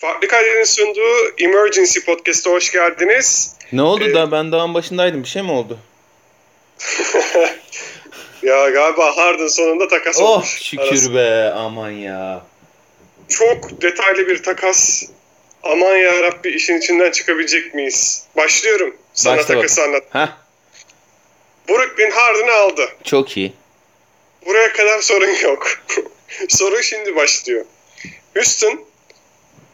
Farklı Kader'in sunduğu Emergency Podcast'a hoş geldiniz. Ne oldu Ee, da ben dağın başındaydım. Bir şey mi oldu? ya galiba Harden sonunda takas Oh olmuş. şükür Arası. be aman ya. Çok detaylı bir takas. Aman ya Rabbi işin içinden çıkabilecek miyiz? Başlıyorum sana Başla takası anlat. Heh Brooklyn Harden'ı aldı. çok iyi. Buraya kadar sorun yok. sorun şimdi başlıyor. Houston,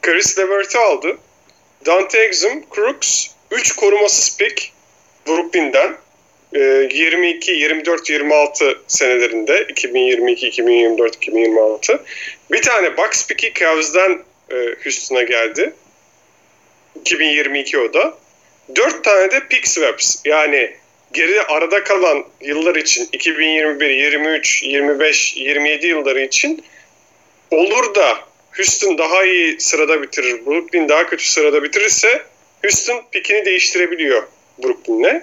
Chris Levert'i aldı. Dante Exum, Crooks, 3 korumasız pick Brooklyn'den. Ee, 22, 24, 26 senelerinde 2022, 2024, 2026. Bir tane Bucks pick'i Cavs'den e, Houston'a geldi. 2022 o da. 4 tane de pick swaps. Yani geri arada kalan yıllar için 2021, 23, 25, 27 yılları için olur da Houston daha iyi sırada bitirir, Brooklyn daha kötü sırada bitirirse Houston pikini değiştirebiliyor Brooklyn'le.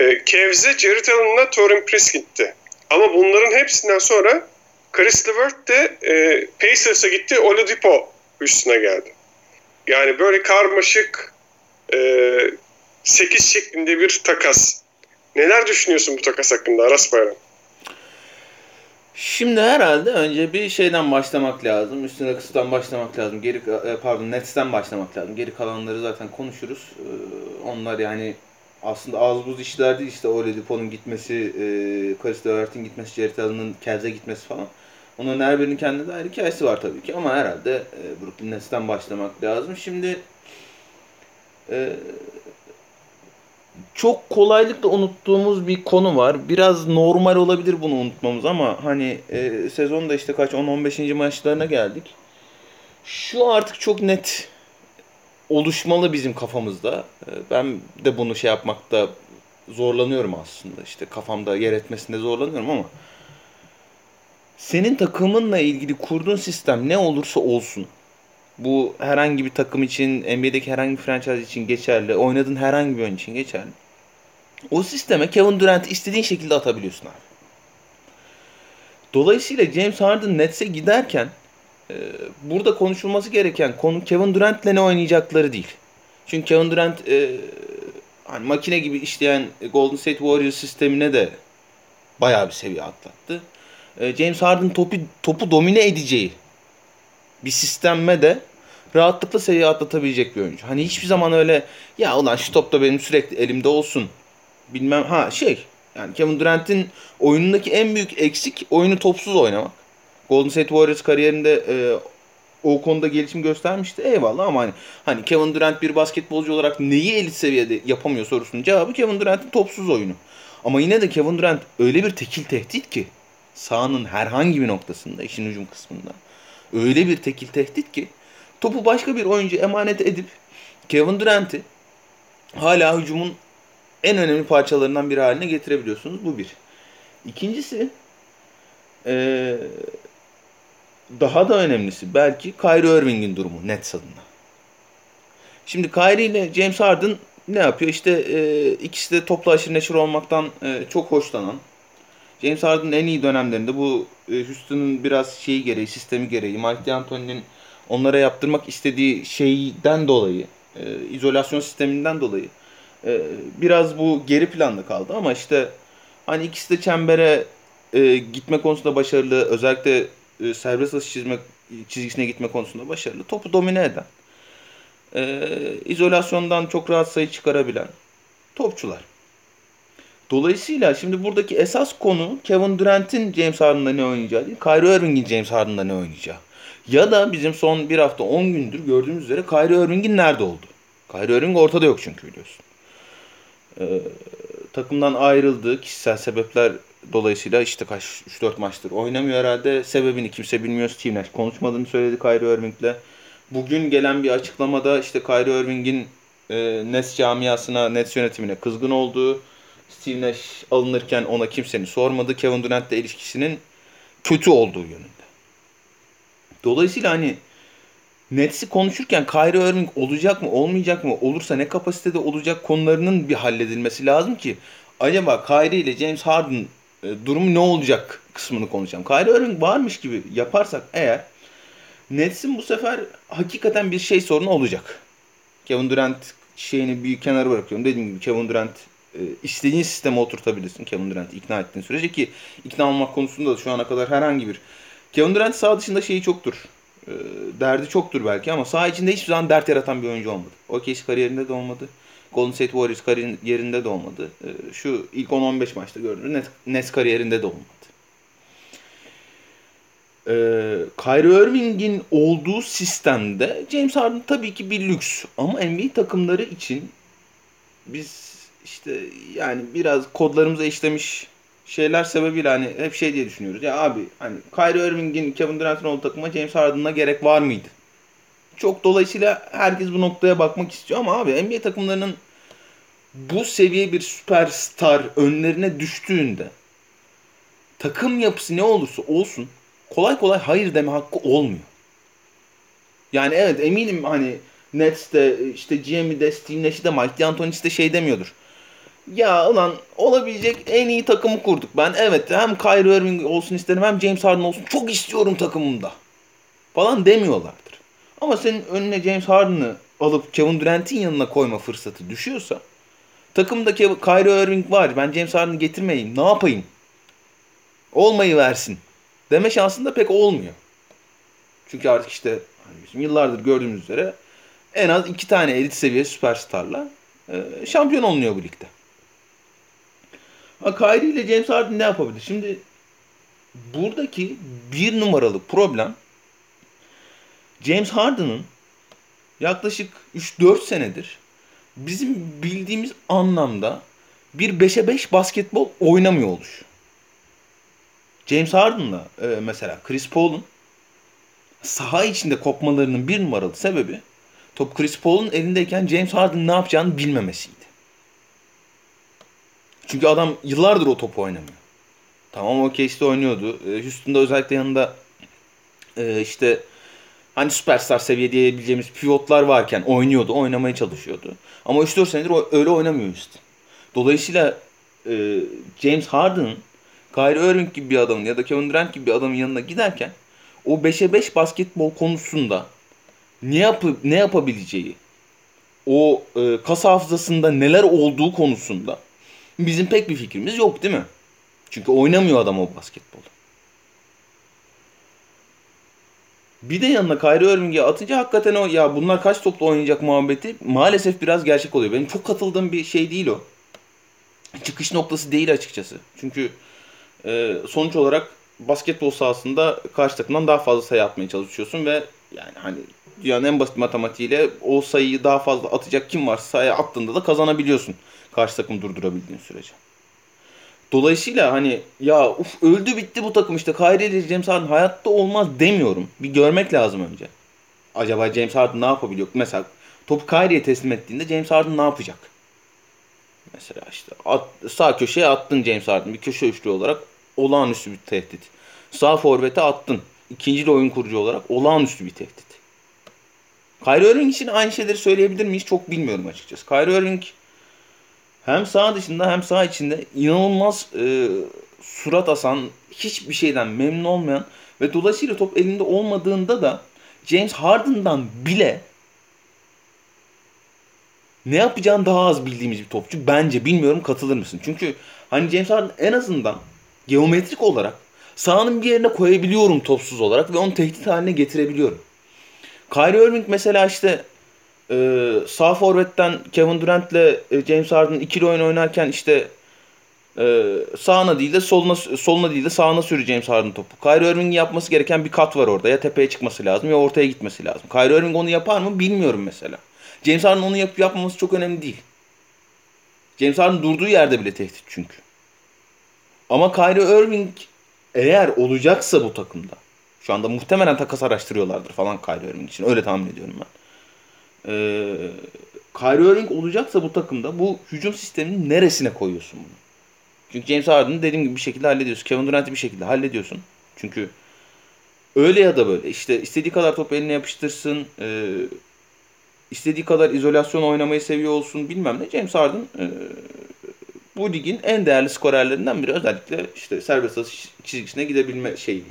E, Cavs'e Jared Allen'la Torin Prince gitti. Ama bunların hepsinden sonra Chris Levert de e, Pacers'a gitti, Oladipo Houston'a geldi. Yani böyle karmaşık e, 8 şeklinde bir takas. Neler düşünüyorsun bu takas hakkında Aras Bayram? Şimdi herhalde önce bir şeyden başlamak lazım. Üstüne kısıttan başlamak lazım. Geri e, pardon Nets'ten başlamak lazım. Geri kalanları zaten konuşuruz. Ee, Onlar yani aslında az buz işler değil işte Oladipo'nun gitmesi, e, Chris Levert'in gitmesi, Jared Allen'ın Cavs'e gitmesi falan. Onların her birinin kendine dair hikayesi var tabii ki ama herhalde e, Brooklyn Nets'ten başlamak lazım. Şimdi e, çok kolaylıkla unuttuğumuz bir konu var. Biraz normal olabilir bunu unutmamız ama hani e, sezonda işte kaç 10-15. maçlarına geldik. Şu artık çok net oluşmalı bizim kafamızda. E, ben de bunu şey yapmakta zorlanıyorum aslında. İşte kafamda yer etmesinde zorlanıyorum ama senin takımınla ilgili kurduğun sistem ne olursa olsun bu herhangi bir takım için, NBA'deki herhangi bir franchise için geçerli, oynadığın herhangi bir oyun için geçerli. O sisteme Kevin Durant'i istediğin şekilde atabiliyorsun abi. Dolayısıyla James Harden Nets'e giderken e, burada konuşulması gereken konu Kevin Durant'le ne oynayacakları değil. Çünkü Kevin Durant e, hani makine gibi işleyen Golden State Warriors sistemine de bayağı bir seviye atlattı. E, James Harden topu, topu domine edeceği bir sistemme de rahatlıkla seviye atlatabilecek bir oyuncu. Hani hiçbir zaman öyle ya ulan şu top da benim sürekli elimde olsun. Bilmem ha şey yani Kevin Durant'in oyunundaki en büyük eksik oyunu topsuz oynamak. Golden State Warriors kariyerinde e, o konuda gelişim göstermişti. Eyvallah ama hani, hani Kevin Durant bir basketbolcu olarak neyi elit seviyede yapamıyor sorusunun cevabı Kevin Durant'in topsuz oyunu. Ama yine de Kevin Durant öyle bir tekil tehdit ki sahanın herhangi bir noktasında işin hücum kısmında öyle bir tekil tehdit ki topu başka bir oyuncu emanet edip Kevin Durant'i hala hücumun en önemli parçalarından biri haline getirebiliyorsunuz. Bu bir. İkincisi ee, daha da önemlisi belki Kyrie Irving'in durumu net adına. Şimdi Kyrie ile James Harden ne yapıyor? İşte e, ikisi de toplu aşırı neşir olmaktan e, çok hoşlanan. James Harden'ın en iyi dönemlerinde bu Houston'ın biraz şeyi gereği, sistemi gereği, Mike D'Antoni'nin onlara yaptırmak istediği şeyden dolayı, e, izolasyon sisteminden dolayı e, biraz bu geri planda kaldı ama işte hani ikisi de çembere e, gitme konusunda başarılı, özellikle e, serbest atış çizme çizgisine gitme konusunda başarılı. Topu domine eden, e, izolasyondan çok rahat sayı çıkarabilen topçular. Dolayısıyla şimdi buradaki esas konu Kevin Durant'in James Harden'da ne oynayacağı değil, Kyrie Irving'in James Harden'da ne oynayacağı. Ya da bizim son bir hafta 10 gündür gördüğümüz üzere Kyrie Irving'in nerede oldu? Kyrie Irving ortada yok çünkü biliyorsun. Ee, takımdan ayrıldı kişisel sebepler dolayısıyla işte kaç 3-4 maçtır oynamıyor herhalde. Sebebini kimse bilmiyor. Steve Nash konuşmadığını söyledi Kyrie Irving'le. Bugün gelen bir açıklamada işte Kyrie Irving'in e, Nets camiasına, Nets yönetimine kızgın olduğu, Steve Nash alınırken ona kimsenin sormadı. Kevin Durant'le ilişkisinin kötü olduğu yönünde. Dolayısıyla hani Nets'i konuşurken Kyrie Irving olacak mı olmayacak mı olursa ne kapasitede olacak konularının bir halledilmesi lazım ki acaba Kyrie ile James Harden e, durumu ne olacak kısmını konuşacağım. Kyrie Irving varmış gibi yaparsak eğer Nets'in bu sefer hakikaten bir şey sorunu olacak. Kevin Durant şeyini bir kenara bırakıyorum. Dediğim gibi Kevin Durant istediğin sisteme oturtabilirsin Kevin Durant'i ikna ettiğin sürece ki ikna olmak konusunda da şu ana kadar herhangi bir Kevin Durant sağ dışında şeyi çoktur. E, derdi çoktur belki ama sağ içinde hiçbir zaman dert yaratan bir oyuncu olmadı. OKC kariyerinde de olmadı. Golden State Warriors kariyerinde de olmadı. E, şu ilk 10-15 maçta gördüğünüz Nets kariyerinde de olmadı. E, Kyrie Irving'in olduğu sistemde James Harden tabii ki bir lüks. Ama NBA takımları için biz işte yani biraz kodlarımıza işlemiş şeyler sebebiyle hani hep şey diye düşünüyoruz. Ya abi hani Kyrie Irving'in Kevin Durant'ın olduğu takıma James Harden'a gerek var mıydı? Çok dolayısıyla herkes bu noktaya bakmak istiyor ama abi NBA takımlarının bu seviye bir süperstar önlerine düştüğünde takım yapısı ne olursa olsun kolay kolay hayır deme hakkı olmuyor. Yani evet eminim hani Nets'te işte GM'de Steve Nash'i de Mike D'Antoni'si de şey demiyordur. Ya ulan olabilecek en iyi takımı kurduk. Ben evet hem Kyrie Irving olsun isterim hem James Harden olsun. Çok istiyorum takımımda. Falan demiyorlardır. Ama senin önüne James Harden'ı alıp Kevin Durant'in yanına koyma fırsatı düşüyorsa takımda Kyrie Irving var. Ben James Harden'ı getirmeyeyim. Ne yapayım? Olmayı versin. Deme şansında pek olmuyor. Çünkü artık işte hani bizim yıllardır gördüğümüz üzere en az iki tane elit seviye süperstarla e, şampiyon olunuyor bu ligde. Ha, Kyrie ile James Harden ne yapabilir? Şimdi buradaki bir numaralı problem James Harden'ın yaklaşık 3-4 senedir bizim bildiğimiz anlamda bir 5'e 5 basketbol oynamıyor oluş. James Harden'la e, mesela Chris Paul'un saha içinde kopmalarının bir numaralı sebebi top Chris Paul'un elindeyken James Harden ne yapacağını bilmemesiydi. Çünkü adam yıllardır o topu oynamıyor. Tamam o OKC'de oynuyordu. E, Houston'da özellikle yanında e, işte hani süperstar seviye diyebileceğimiz pivotlar varken oynuyordu, oynamaya çalışıyordu. Ama 3-4 senedir öyle oynamıyor Houston. Dolayısıyla e, James Harden, Kyrie Irving gibi bir adamın ya da Kevin Durant gibi bir adamın yanına giderken o 5'e 5 basketbol konusunda ne yapıp ne yapabileceği, o e, kas hafızasında neler olduğu konusunda bizim pek bir fikrimiz yok değil mi? Çünkü oynamıyor adam o basketbolu. Bir de yanına Kyrie Irving'i atınca hakikaten o ya bunlar kaç topla oynayacak muhabbeti maalesef biraz gerçek oluyor. Benim çok katıldığım bir şey değil o. Çıkış noktası değil açıkçası. Çünkü e, sonuç olarak basketbol sahasında karşı takımdan daha fazla sayı atmaya çalışıyorsun ve yani hani dünyanın en basit matematiğiyle o sayıyı daha fazla atacak kim varsa sayı attığında da kazanabiliyorsun. Karşı takım durdurabildiğin sürece. Dolayısıyla hani ya uf öldü bitti bu takım işte Kyrie ile James Harden hayatta olmaz demiyorum. Bir görmek lazım önce. Acaba James Harden ne yapabiliyor? Mesela topu Kyrie'ye teslim ettiğinde James Harden ne yapacak? Mesela işte at, sağ köşeye attın James Harden bir köşe üçlü olarak olağanüstü bir tehdit. Sağ forvete attın. İkinci de oyun kurucu olarak olağanüstü bir tehdit. Kyrie Irving için aynı şeyleri söyleyebilir miyiz? Çok bilmiyorum açıkçası. Kyrie Irving hem sağ dışında hem sağ içinde inanılmaz e, surat asan, hiçbir şeyden memnun olmayan ve dolayısıyla top elinde olmadığında da James Harden'dan bile ne yapacağını daha az bildiğimiz bir topçu. Bence bilmiyorum katılır mısın? Çünkü hani James Harden en azından geometrik olarak sahanın bir yerine koyabiliyorum topsuz olarak ve onu tehdit haline getirebiliyorum. Kyrie Irving mesela işte e, sağ forvetten Kevin Durant'le e, James Harden ikili oyun oynarken işte e, sağına değil de soluna soluna değil de sağına sürü James Harden topu. Kyrie Irving'in yapması gereken bir kat var orada. Ya tepeye çıkması lazım ya ortaya gitmesi lazım. Kyrie Irving onu yapar mı bilmiyorum mesela. James Harden onu yapıp yapmaması çok önemli değil. James Harden durduğu yerde bile tehdit çünkü. Ama Kyrie Irving eğer olacaksa bu takımda şu anda muhtemelen takas araştırıyorlardır falan Kyrie Irving için. Öyle tahmin ediyorum ben. Ee, Kyrie Irving olacaksa bu takımda bu hücum sisteminin neresine koyuyorsun bunu? Çünkü James Harden'ı dediğim gibi bir şekilde hallediyorsun. Kevin Durant'ı bir şekilde hallediyorsun. Çünkü öyle ya da böyle işte istediği kadar top eline yapıştırsın. E, istediği kadar izolasyon oynamayı seviyor olsun bilmem ne. James Harden e, bu ligin en değerli skorerlerinden biri. Özellikle işte serbest atış çizgisine gidebilme şeyi.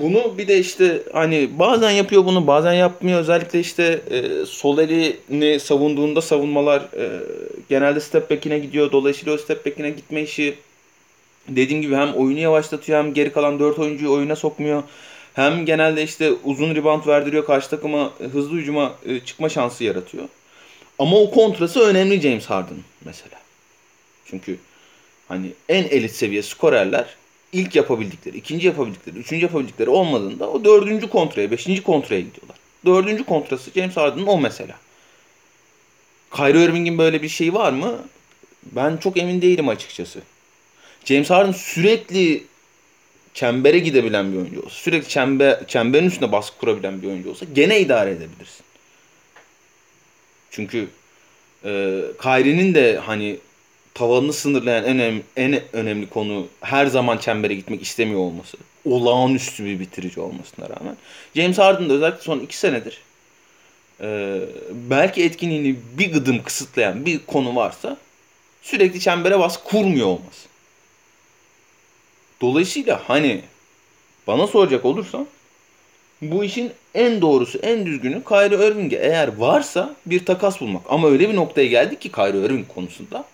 Bunu bir de işte hani bazen yapıyor bunu bazen yapmıyor. Özellikle işte e, sol elini savunduğunda savunmalar e, genelde step back'ine gidiyor. Dolayısıyla o step back'ine gitme işi dediğim gibi hem oyunu yavaşlatıyor hem geri kalan 4 oyuncuyu oyuna sokmuyor. Hem genelde işte uzun rebound verdiriyor karşı takıma hızlı hücuma e, çıkma şansı yaratıyor. Ama o kontrası önemli James Harden mesela. Çünkü hani en elit seviye skorerler ilk yapabildikleri, ikinci yapabildikleri, üçüncü yapabildikleri olmadığında o dördüncü kontraya, beşinci kontraya gidiyorlar. Dördüncü kontrası James Harden'ın o mesela. Kyrie Irving'in böyle bir şeyi var mı? Ben çok emin değilim açıkçası. James Harden sürekli çembere gidebilen bir oyuncu olsa, sürekli çember, çemberin üstünde baskı kurabilen bir oyuncu olsa gene idare edebilirsin. Çünkü e, Kyrie'nin de hani tavanını sınırlayan en önemli, en önemli konu her zaman çembere gitmek istemiyor olması. Olağanüstü bir bitirici olmasına rağmen. James Harden da özellikle son iki senedir e, belki etkinliğini bir gıdım kısıtlayan bir konu varsa sürekli çembere bas kurmuyor olması. Dolayısıyla hani bana soracak olursan bu işin en doğrusu, en düzgünü Kyrie Irving'e eğer varsa bir takas bulmak. Ama öyle bir noktaya geldik ki Kyrie Irving konusunda.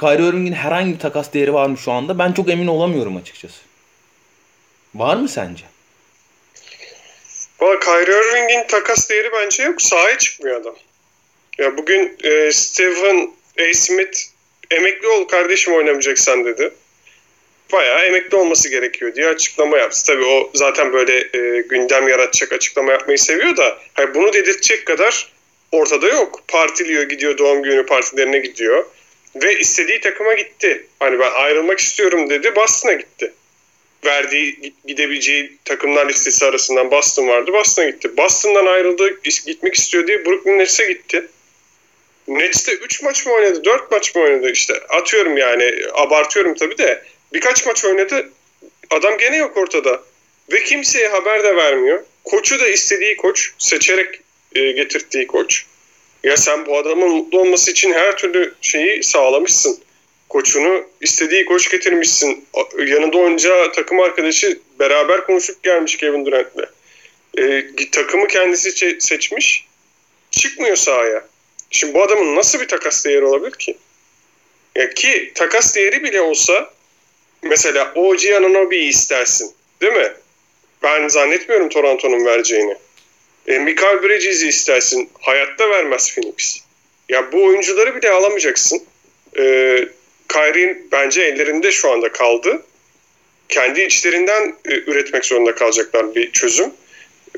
Kyrie Irving'in herhangi bir takas değeri var mı şu anda? Ben çok emin olamıyorum açıkçası. Var mı sence? Valla Kyrie Irving'in takas değeri bence yok. Sahaya çıkmıyor adam. Ya bugün e, Stephen A. Smith emekli ol kardeşim oynamayacaksan dedi bayağı emekli olması gerekiyor diye açıklama yaptı. Tabii o zaten böyle e, gündem yaratacak açıklama yapmayı seviyor da hani bunu dedirtecek kadar ortada yok. Partiliyor gidiyor doğum günü partilerine gidiyor ve istediği takıma gitti. Hani ben ayrılmak istiyorum dedi Boston'a gitti. Verdiği gidebileceği takımlar listesi arasından Boston vardı. Boston'a gitti. Boston'dan ayrıldı gitmek istiyor diye Brooklyn Nets'e gitti. Nets'te 3 maç mı oynadı 4 maç mı oynadı işte atıyorum yani abartıyorum tabii de Birkaç maç oynadı. Adam gene yok ortada. Ve kimseye haber de vermiyor. Koçu da istediği koç. Seçerek e, getirdiği koç. Ya sen bu adamın mutlu olması için her türlü şeyi sağlamışsın. Koçunu istediği koç getirmişsin. Yanında oynayacağı takım arkadaşı beraber konuşup gelmiş Kevin Durant'le. E, takımı kendisi seçmiş. Çıkmıyor sahaya. Şimdi bu adamın nasıl bir takas değeri olabilir ki? Ya ki takas değeri bile olsa mesela OG Ananobi'yi istersin. Değil mi? Ben zannetmiyorum Toronto'nun vereceğini. E, Mikael Bridges'i istersin. Hayatta vermez Phoenix. Ya bu oyuncuları bile alamayacaksın. E, Kyrie'nin bence ellerinde şu anda kaldı. Kendi içlerinden e, üretmek zorunda kalacaklar bir çözüm.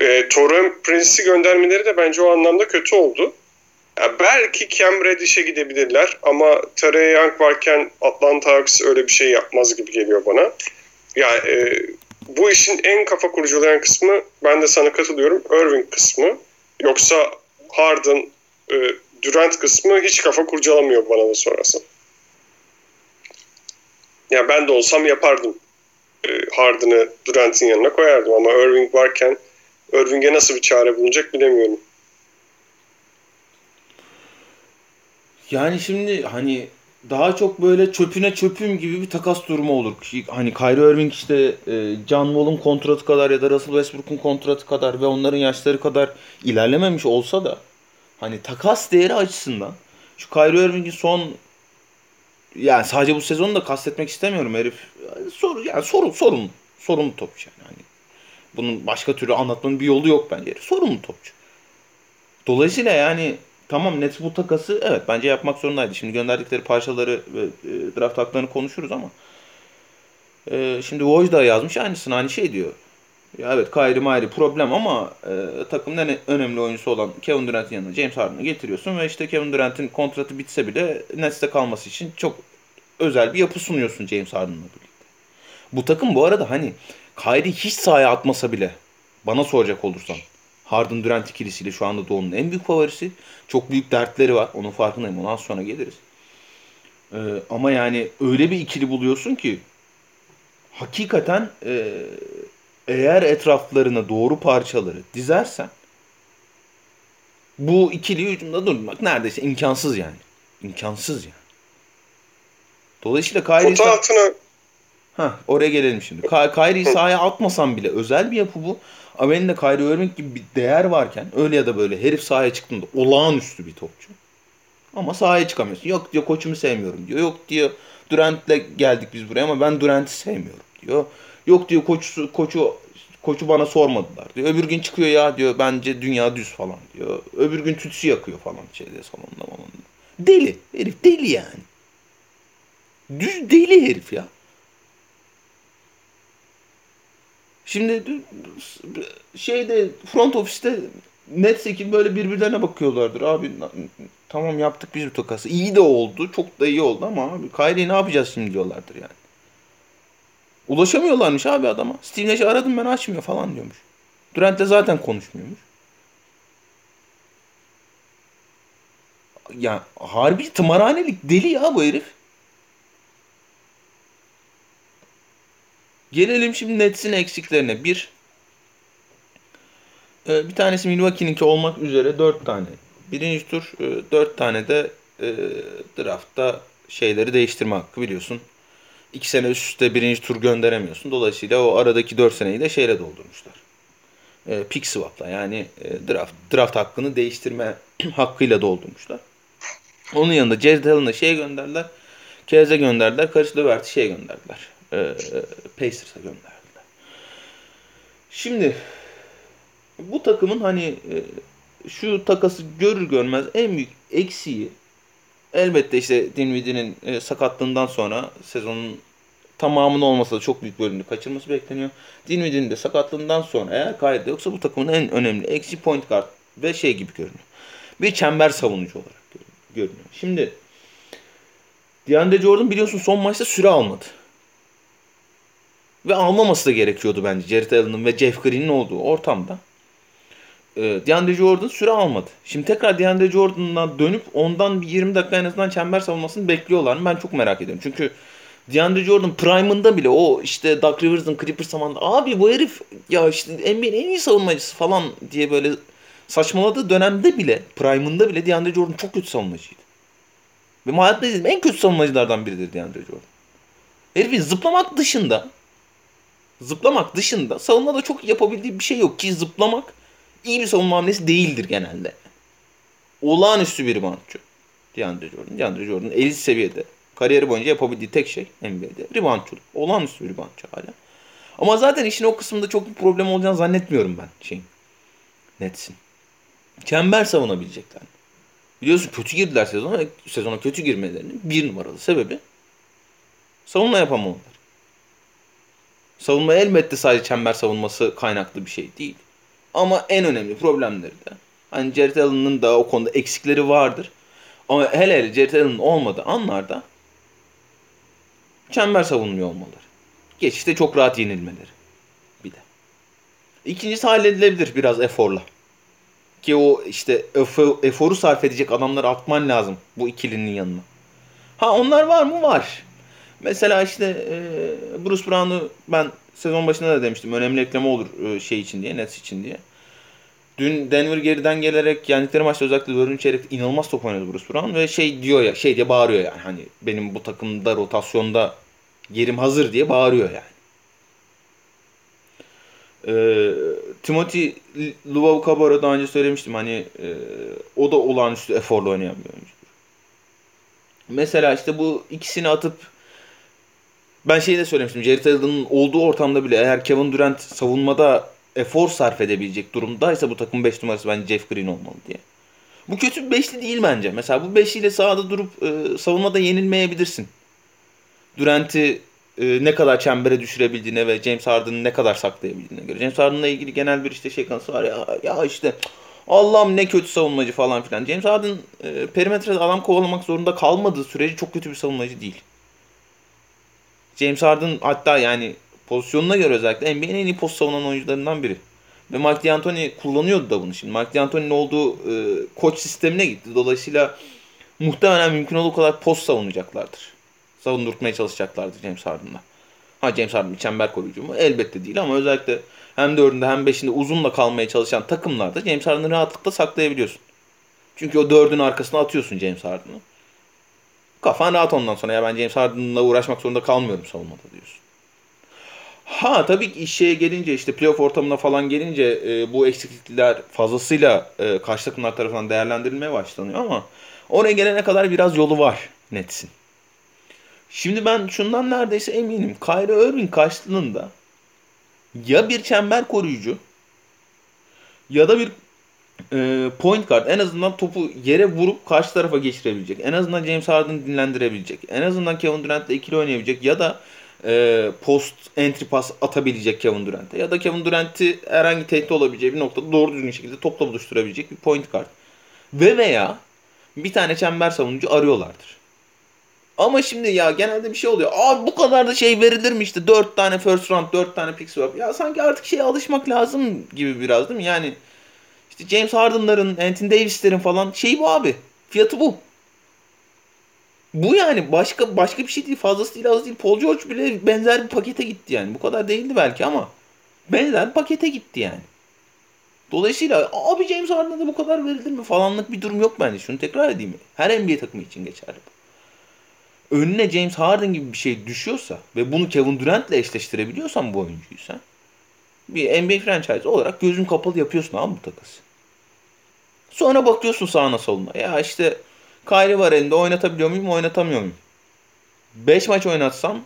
E, Torin Prince'i göndermeleri de bence o anlamda kötü oldu. Ya belki Cam Reddish'e gidebilirler ama Trey Young varken Atlanta Hawks öyle bir şey yapmaz gibi geliyor bana. Yani e, bu işin en kafa kurcalayan kısmı ben de sana katılıyorum Irving kısmı. Yoksa Harden, e, Durant kısmı hiç kafa kurcalamıyor bana da sonrası. Ya ben de olsam yapardım. E, Harden'ı Durant'in yanına koyardım ama Irving varken Irving'e nasıl bir çare bulunacak bilemiyorum. Yani şimdi hani daha çok böyle çöpüne çöpüm gibi bir takas durumu olur. Hani Kyrie Irving işte e, John Wall'un kontratı kadar ya da Russell Westbrook'un kontratı kadar ve onların yaşları kadar ilerlememiş olsa da hani takas değeri açısından şu Kyrie Irving'in son yani sadece bu sezonu da kastetmek istemiyorum herif. Sor, yani sorun sorun sorunlu topçu yani. Hani bunun başka türlü anlatmanın bir yolu yok bence. Sorunlu topçu. Dolayısıyla yani Tamam Nets bu takası evet bence yapmak zorundaydı. Şimdi gönderdikleri parçaları ve e, draft haklarını konuşuruz ama e, şimdi Woj da yazmış aynısını aynı şey diyor. Ya evet Kyrie Mayri problem ama e, takımın en önemli oyuncusu olan Kevin Durant'in yanına James Harden'ı getiriyorsun ve işte Kevin Durant'in kontratı bitse bile Nets'te kalması için çok özel bir yapı sunuyorsun James Harden'la birlikte. Bu takım bu arada hani Kyrie hiç sahaya atmasa bile bana soracak olursan Harden Durant ikilisiyle şu anda Doğu'nun en büyük favorisi. Çok büyük dertleri var. Onun farkındayım. Ondan sonra geliriz. Ee, ama yani öyle bir ikili buluyorsun ki hakikaten e, eğer etraflarına doğru parçaları dizersen bu ikili hücumda durmak neredeyse imkansız yani. İmkansız yani. Dolayısıyla Kyrie... Pota altına Ha oraya gelelim şimdi. Ka Kyrie'yi sahaya atmasan bile özel bir yapı bu. Ama elinde Kyrie Irving gibi bir değer varken öyle ya da böyle herif sahaya çıktığında olağanüstü bir topçu. Ama sahaya çıkamıyorsun. Yok diyor koçumu sevmiyorum diyor. Yok diyor Durant'le geldik biz buraya ama ben Durant'i sevmiyorum diyor. Yok diyor koçu, koçu koçu bana sormadılar diyor. Öbür gün çıkıyor ya diyor bence dünya düz falan diyor. Öbür gün tütsü yakıyor falan şeyde salonda falan. Deli. Herif deli yani. Düz deli herif ya. Şimdi şeyde front ofiste Nets ekibi böyle birbirlerine bakıyorlardır. Abi tamam yaptık biz bir tokası. İyi de oldu. Çok da iyi oldu ama abi Kyrie'yi ne yapacağız şimdi diyorlardır yani. Ulaşamıyorlarmış abi adama. Steve Nash'i aradım ben açmıyor falan diyormuş. Durant'le zaten konuşmuyormuş. Ya harbi tımarhanelik deli ya bu herif. Gelelim şimdi Nets'in eksiklerine. Bir, e, bir tanesi Milwaukee'ninki olmak üzere dört tane. Birinci tur e, dört tane de e, draftta şeyleri değiştirme hakkı biliyorsun. İki sene üst üste birinci tur gönderemiyorsun. Dolayısıyla o aradaki dört seneyi de şeyle doldurmuşlar. Pick swap'la yani draft, draft hakkını değiştirme hakkıyla doldurmuşlar. Onun yanında Jared Allen'a şey gönderdiler. Kez'e gönderdiler. Karis Levert'i şey gönderdiler. E, Pacers'a gönderdiler. Şimdi bu takımın hani e, şu takası görür görmez en büyük eksiği elbette işte Dinwiddie'nin e, sakatlığından sonra sezonun tamamını olmasa da çok büyük bölümünü kaçırması bekleniyor. Dinwiddie'nin de sakatlığından sonra eğer kaydı yoksa bu takımın en önemli eksi point guard ve şey gibi görünüyor. Bir çember savunucu olarak görünüyor. Şimdi DeAndre Jordan biliyorsun son maçta süre almadı. Ve almaması da gerekiyordu bence Jared Allen'ın ve Jeff Green'in olduğu ortamda. Ee, DeAndre Jordan süre almadı. Şimdi tekrar DeAndre Jordan'dan dönüp ondan bir 20 dakika en azından çember savunmasını bekliyorlar mı? Ben çok merak ediyorum. Çünkü DeAndre Jordan prime'ında bile o işte Doug Rivers'ın Clippers zamanında abi bu herif ya işte NBA'nin en iyi savunmacısı falan diye böyle saçmaladığı dönemde bile prime'ında bile DeAndre Jordan çok kötü savunmacıydı. Ve izlediğim en kötü savunmacılardan biridir DeAndre Jordan. Herifin zıplamak dışında zıplamak dışında savunmada çok yapabildiği bir şey yok ki zıplamak iyi bir savunma hamlesi değildir genelde. Olağanüstü bir reboundçu. DeAndre Jordan. DeAndre Jordan elit seviyede. Kariyeri boyunca yapabildiği tek şey NBA'de reboundçuluk. Olağanüstü bir reboundçu hala. Ama zaten işin o kısmında çok bir problem olacağını zannetmiyorum ben şeyin. Nets'in. Çember savunabilecekler. Biliyorsun kötü girdiler sezona. Sezona kötü girmelerinin bir numaralı sebebi savunma yapamamaları. Savunma elbette sadece çember savunması kaynaklı bir şey değil. Ama en önemli problemleri de hani Jared Allen'ın da o konuda eksikleri vardır. Ama hele hele Jared Allen'ın olmadığı anlarda çember savunmuyor olmaları. Geçişte çok rahat yenilmeleri. Bir de. İkincisi halledilebilir biraz eforla. Ki o işte eforu sarf edecek adamları atman lazım bu ikilinin yanına. Ha onlar var mı? Var. Mesela işte e, Bruce Brown'u ben sezon başında da demiştim. Önemli ekleme olur e, şey için diye, Nets için diye. Dün Denver geriden gelerek yendikleri maçta özellikle 4. çeyrek inanılmaz top oynadı Bruce Brown ve şey diyor ya, şey diye bağırıyor yani. Hani benim bu takımda rotasyonda yerim hazır diye bağırıyor yani. Ee, Timothy Luvau daha önce söylemiştim hani e, o da olağanüstü eforla oynayan bir oyuncudur. Mesela işte bu ikisini atıp ben şeyi de söylemiştim. Jared Allen'ın olduğu ortamda bile eğer Kevin Durant savunmada efor sarf edebilecek durumdaysa bu takım 5 numarası bence Jeff Green olmalı diye. Bu kötü bir beşli değil bence. Mesela bu beşliyle sahada durup e, savunmada yenilmeyebilirsin. Durant'i e, ne kadar çembere düşürebildiğine ve James Harden'ı ne kadar saklayabildiğine göre. James Harden'la ilgili genel bir işte şey kanısı var ya, ya işte Allah'ım ne kötü savunmacı falan filan. James Harden e, perimetrede adam kovalamak zorunda kalmadığı sürece çok kötü bir savunmacı değil. James Harden hatta yani pozisyonuna göre özellikle NBA'nin en iyi post savunan oyuncularından biri. Ve Mike D'Antoni kullanıyordu da bunu şimdi. Mike D'Antoni'nin olduğu e, koç sistemine gitti. Dolayısıyla muhtemelen mümkün olduğu kadar post savunacaklardır. Savundurtmaya çalışacaklardı James Harden'la. Ha James Harden çember koruyucu mu? Elbette değil ama özellikle hem dördünde hem beşinde uzunla kalmaya çalışan takımlarda James Harden'ı rahatlıkla saklayabiliyorsun. Çünkü o dördün arkasına atıyorsun James Harden'ı. Kafan rahat ondan sonra ya ben James Harden'la uğraşmak zorunda kalmıyorum savunmada diyorsun. Ha tabii ki işe gelince işte playoff ortamına falan gelince e, bu eksiklikler fazlasıyla e, karşı takımlar tarafından değerlendirilmeye başlanıyor ama oraya gelene kadar biraz yolu var Nets'in. Şimdi ben şundan neredeyse eminim. Kyrie Irving karşılığında ya bir çember koruyucu ya da bir e, point guard en azından topu yere vurup karşı tarafa geçirebilecek. En azından James Harden'ı dinlendirebilecek. En azından Kevin Durant'la ikili oynayabilecek ya da e, post entry pass atabilecek Kevin Durant'e ya da Kevin Durant'i herhangi tehdit olabileceği bir noktada doğru düzgün şekilde topla buluşturabilecek bir point guard. Ve veya bir tane çember savunucu arıyorlardır. Ama şimdi ya genelde bir şey oluyor. Abi bu kadar da şey verilir mi işte 4 tane first round 4 tane pick swap. Ya sanki artık şeye alışmak lazım gibi biraz değil mi? Yani işte James Harden'ların, Anthony Davis'lerin falan şey bu abi. Fiyatı bu. Bu yani başka başka bir şey değil. Fazlası değil az değil. Paul George bile benzer bir pakete gitti yani. Bu kadar değildi belki ama benzer bir pakete gitti yani. Dolayısıyla abi James Harden'a bu kadar verilir mi falanlık bir durum yok bence. Şunu tekrar edeyim. Her NBA takımı için geçerli bu. Önüne James Harden gibi bir şey düşüyorsa ve bunu Kevin Durant'le eşleştirebiliyorsan bu oyuncuyu sen bir NBA franchise olarak gözün kapalı yapıyorsun abi bu takası. Sonra bakıyorsun sağına soluna. Ya işte Kyrie var elinde oynatabiliyor muyum oynatamıyor muyum? 5 maç oynatsam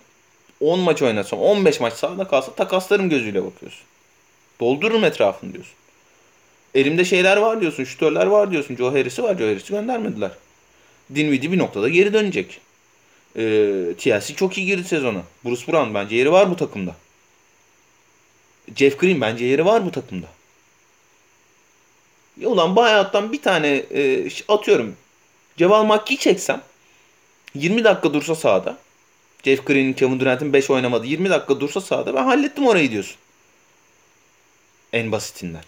10 maç oynatsam 15 maç sahada kalsa takaslarım gözüyle bakıyorsun. Doldururum etrafını diyorsun. Elimde şeyler var diyorsun. Şütörler var diyorsun. Joe Harris'i var. Joe Harris'i göndermediler. Dinwiddie bir noktada geri dönecek. Ee, TLC çok iyi girdi sezona. Bruce Brown bence yeri var bu takımda. Jeff Green bence yeri var bu takımda. Ya ulan bu hayattan bir tane e, atıyorum Ceval Makki'yi çeksem 20 dakika dursa sahada Jeff Green'in Kevin Durant'in 5 oynamadı 20 dakika dursa sahada ben hallettim orayı diyorsun. En basitinden.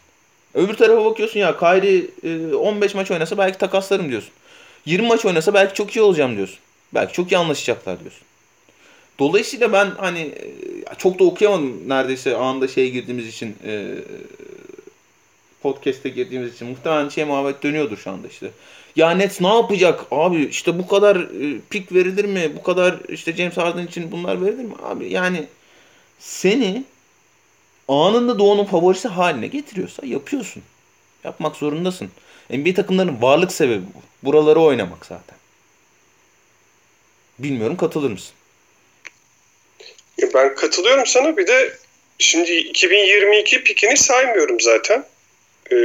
Öbür tarafa bakıyorsun ya Kyrie 15 maç oynasa belki takaslarım diyorsun. 20 maç oynasa belki çok iyi olacağım diyorsun. Belki çok iyi anlaşacaklar diyorsun. Dolayısıyla ben hani çok da okuyamadım neredeyse anında şey girdiğimiz için podcast'e girdiğimiz için muhtemelen şey muhabbet dönüyordur şu anda işte. Ya Nets ne yapacak abi işte bu kadar e, pik verilir mi? Bu kadar işte James Harden için bunlar verilir mi? Abi yani seni anında doğunun favorisi haline getiriyorsa yapıyorsun. Yapmak zorundasın. NBA takımlarının varlık sebebi bu. Buraları oynamak zaten. Bilmiyorum katılır mısın? Ben katılıyorum sana. Bir de şimdi 2022 pikini saymıyorum zaten. E,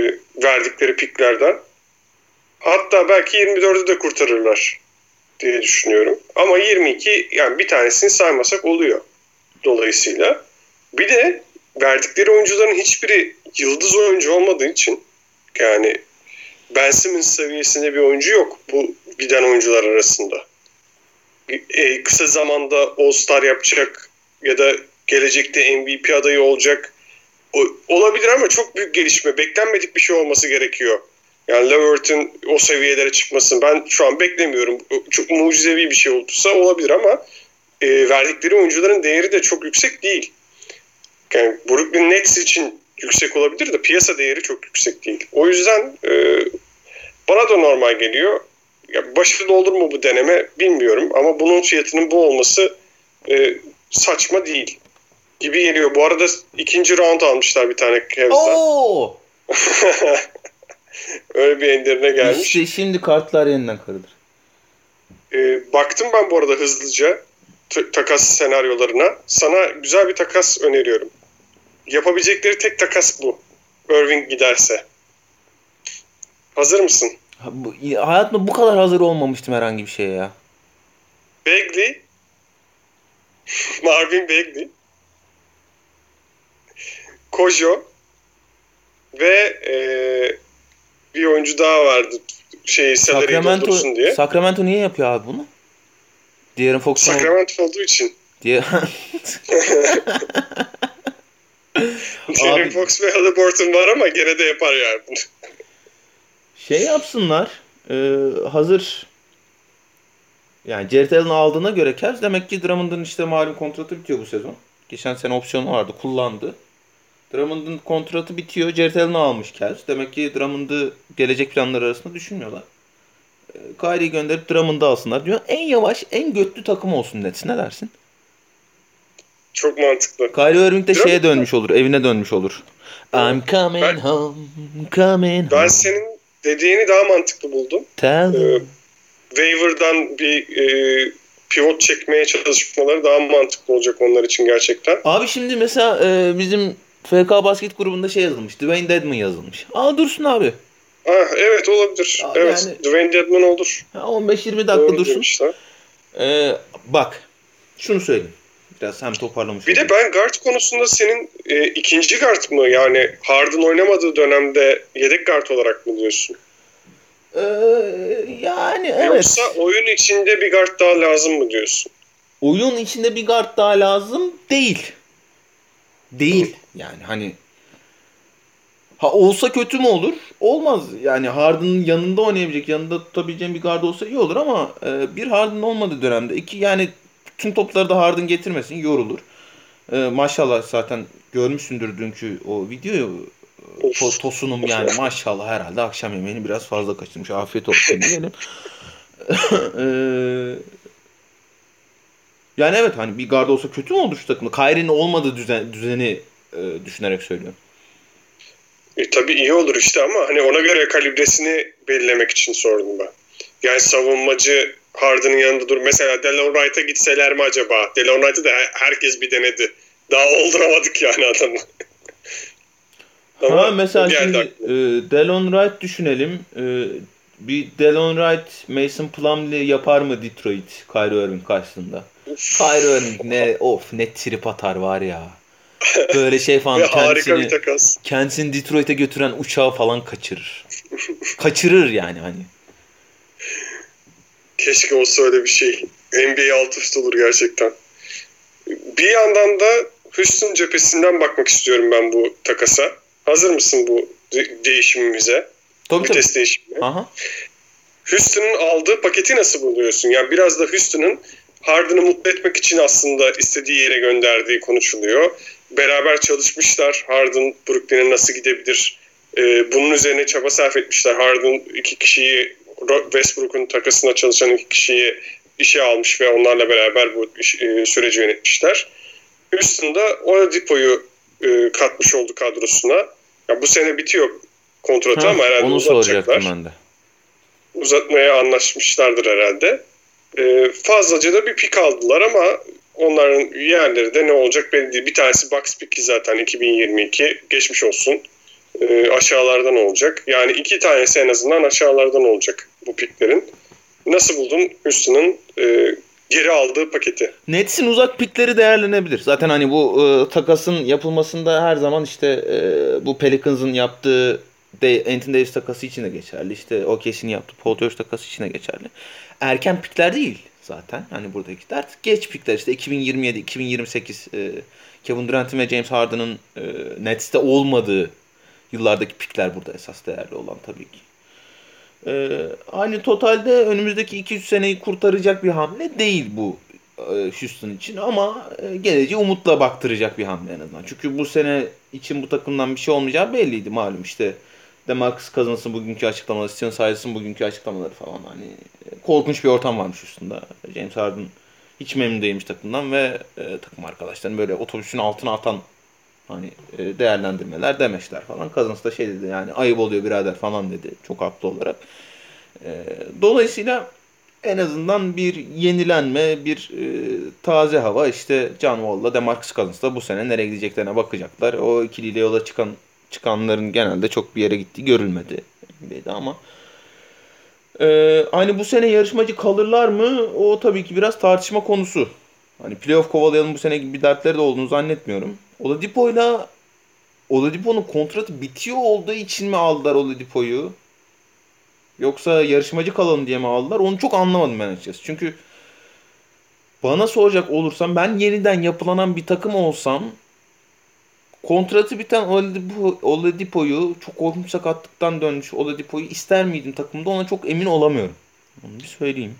verdikleri piklerden. Hatta belki 24'ü de kurtarırlar diye düşünüyorum. Ama 22 yani bir tanesini saymasak oluyor. Dolayısıyla. Bir de verdikleri oyuncuların hiçbiri yıldız oyuncu olmadığı için yani Ben Simmons seviyesinde bir oyuncu yok bu giden oyuncular arasında. E, kısa zamanda All-Star yapacak ya da gelecekte MVP adayı olacak olabilir ama çok büyük gelişme. Beklenmedik bir şey olması gerekiyor. Yani Levert'in o seviyelere çıkmasını ben şu an beklemiyorum. Çok mucizevi bir şey olduysa olabilir ama e, verdikleri oyuncuların değeri de çok yüksek değil. Yani Brooklyn Nets için yüksek olabilir de piyasa değeri çok yüksek değil. O yüzden e, bana da normal geliyor. Ya başı doldur mu bu deneme bilmiyorum ama bunun fiyatının bu olması e, saçma değil gibi geliyor. Bu arada ikinci round almışlar bir tane Cavs'dan. Oo! Öyle bir enderine gelmiş. İşte şimdi kartlar yeniden karıdır. Ee, baktım ben bu arada hızlıca takas senaryolarına. Sana güzel bir takas öneriyorum. Yapabilecekleri tek takas bu. Irving giderse. Hazır mısın? Ha, bu, hayatımda bu kadar hazır olmamıştım herhangi bir şeye ya. Bagley Marvin Bagley Kojo ve e, bir oyuncu daha vardı. Şey, Sacramento, diye. Sacramento niye yapıyor abi bunu? Diğerin Fox Sacramento olduğu için. Diye... Diğerin Fox ve Halliburton var ama gene de yapar yani bunu. Şey yapsınlar. E, hazır yani Jared Allen'ı aldığına göre Cavs demek ki Drummond'un işte malum kontratı bitiyor bu sezon. Geçen sene opsiyonu vardı kullandı. Drummond'un kontratı bitiyor. Jared Allen'ı almış Cavs. Demek ki Drummond'ı gelecek planları arasında düşünmüyorlar. E, Kyrie'yi gönderip Drummond'ı alsınlar diyor. En yavaş, en götlü takım olsun Nets. Ne dersin? Çok mantıklı. Kyrie Irving de şeye dönmüş olur. Evine dönmüş olur. I'm coming Ben- home, coming Ben home. senin dediğini daha mantıklı buldum. Tell Ee, waiver'dan bir e, pivot çekmeye çalışmaları daha mantıklı olacak onlar için gerçekten. Abi şimdi mesela e, bizim FK basket grubunda şey yazılmış. Dwayne Dedman yazılmış. Aa dursun abi. Ah, evet olabilir. Aa, evet. yani- Dwayne Dedman olur. Ha, 15-20 dakika Doğru dursun. demişler. Ee, bak şunu söyleyeyim. Biraz hem toparlamış Bir olayım. de ben guard konusunda senin e, ikinci guard mı? Yani Harden oynamadığı dönemde yedek guard olarak mı diyorsun? Ee, yani evet. Yoksa oyun içinde bir guard daha lazım mı diyorsun? Oyun içinde bir guard daha lazım değil. Değil. Yani hani ha olsa kötü mü olur? Olmaz. Yani Harden'ın yanında oynayabilecek, yanında tutabileceğin bir guard olsa iyi olur ama e, bir Harden olmadığı dönemde iki yani tüm topları da Harden getirmesin yorulur. E, maşallah zaten görmüşsündür dünkü o videoyu. Of. To, tosunum yani maşallah herhalde akşam yemeğini biraz fazla kaçırmış. Afiyet olsun diyelim. Eee yani evet hani bir garda olsa kötü mü olur şu takımda? Kyrie'nin olmadığı düzen, düzeni e, düşünerek söylüyorum. E, tabii iyi olur işte ama hani ona göre kalibresini belirlemek için sordum ben. Yani savunmacı Harden'ın yanında dur. Mesela Delon Wright'a gitseler mi acaba? Delon Wright'ı da her- herkes bir denedi. Daha olduramadık yani adamı. Ama ha mesela şimdi e, Delon Wright düşünelim. E, bir Delon Wright Mason Plumlee yapar mı Detroit Kyrie Irving karşısında? Kyrie Irving ne of ne trip atar var ya. Böyle şey falan Ve harika bir kendisini, takas. kendisini Detroit'e götüren uçağı falan kaçırır. kaçırır yani hani. Keşke olsa öyle bir şey. NBA alt üst olur gerçekten. Bir yandan da Houston cephesinden bakmak istiyorum ben bu takasa. Hazır mısın bu de- değişimimize? Tabii tabii. Vites değişimine. Aha. Houston'ın aldığı paketi nasıl buluyorsun? Yani biraz da Houston'ın Harden'ı mutlu etmek için aslında istediği yere gönderdiği konuşuluyor. Beraber çalışmışlar. Harden Brooklyn'e nasıl gidebilir? Ee, bunun üzerine çaba sarf etmişler. Harden iki kişiyi Ro- Westbrook'un takasına çalışan iki kişiyi işe almış ve onlarla beraber bu iş- e, süreci yönetmişler. Houston'da Oladipo'yu e, katmış oldu kadrosuna. Ya bu sene bitiyor kontratı Ha, ama herhalde onu uzatacaklar ben de. uzatmaya anlaşmışlardır herhalde. Ee, fazlaca da bir pik aldılar ama onların yerleri de ne olacak belli değil. Bir tanesi box piki zaten 2022 geçmiş olsun. Ee, aşağılardan olacak. Yani iki tanesi en azından aşağılardan olacak bu piklerin. Nasıl buldun Houston'ın e, geri aldığı paketi? Nets'in uzak pikleri değerlenebilir. Zaten hani bu e, takasın yapılmasında her zaman işte e, bu Pelicans'ın yaptığı de, Anthony Davis takası için de geçerli. İşte OKC'nin yaptığı Paul George takası için de geçerli. Erken pikler değil zaten. Hani buradaki dert geç pikler işte 2027, 2028 e, Kevin Durant'in ve James Harden'ın e, Nets'te olmadığı yıllardaki pikler burada esas değerli olan tabii ki. Ee, hani totalde önümüzdeki 2-3 seneyi kurtaracak bir hamle değil bu e, Houston için ama e, geleceğe umutla baktıracak bir hamle en azından. Çünkü bu sene için bu takımdan bir şey olmayacağı belliydi malum işte. Demarcus Cousins'ın bugünkü açıklamaları, Steven Silas'ın bugünkü açıklamaları falan hani e, korkunç bir ortam varmış Houston'da. James Harden hiç memnun değilmiş takımdan ve e, takım arkadaşlarının böyle otobüsün altına atan hani e, değerlendirmeler demeçler falan. Cousins da şey dedi yani ayıp oluyor birader falan dedi çok haklı olarak. E, dolayısıyla en azından bir yenilenme, bir e, taze hava işte John Wall'la Demarcus Cousins'la bu sene nereye gideceklerine bakacaklar. O ikiliyle yola çıkan çıkanların genelde çok bir yere gittiği görülmedi NBA'de ama e, hani bu sene yarışmacı kalırlar mı? O tabii ki biraz tartışma konusu. Hani playoff kovalayalım bu sene gibi bir dertleri de olduğunu zannetmiyorum. Oladipo'yla Oladipo'nun kontratı bitiyor olduğu için mi aldılar Oladipo'yu? Yoksa yarışmacı kalalım diye mi aldılar? Onu çok anlamadım ben açıkçası. Çünkü bana soracak olursam ben yeniden yapılanan bir takım olsam kontratı biten Oladipo, Oladipo'yu çok korkunç sakatlıktan dönmüş Oladipo'yu ister miydim takımda ona çok emin olamıyorum. Onu bir söyleyeyim.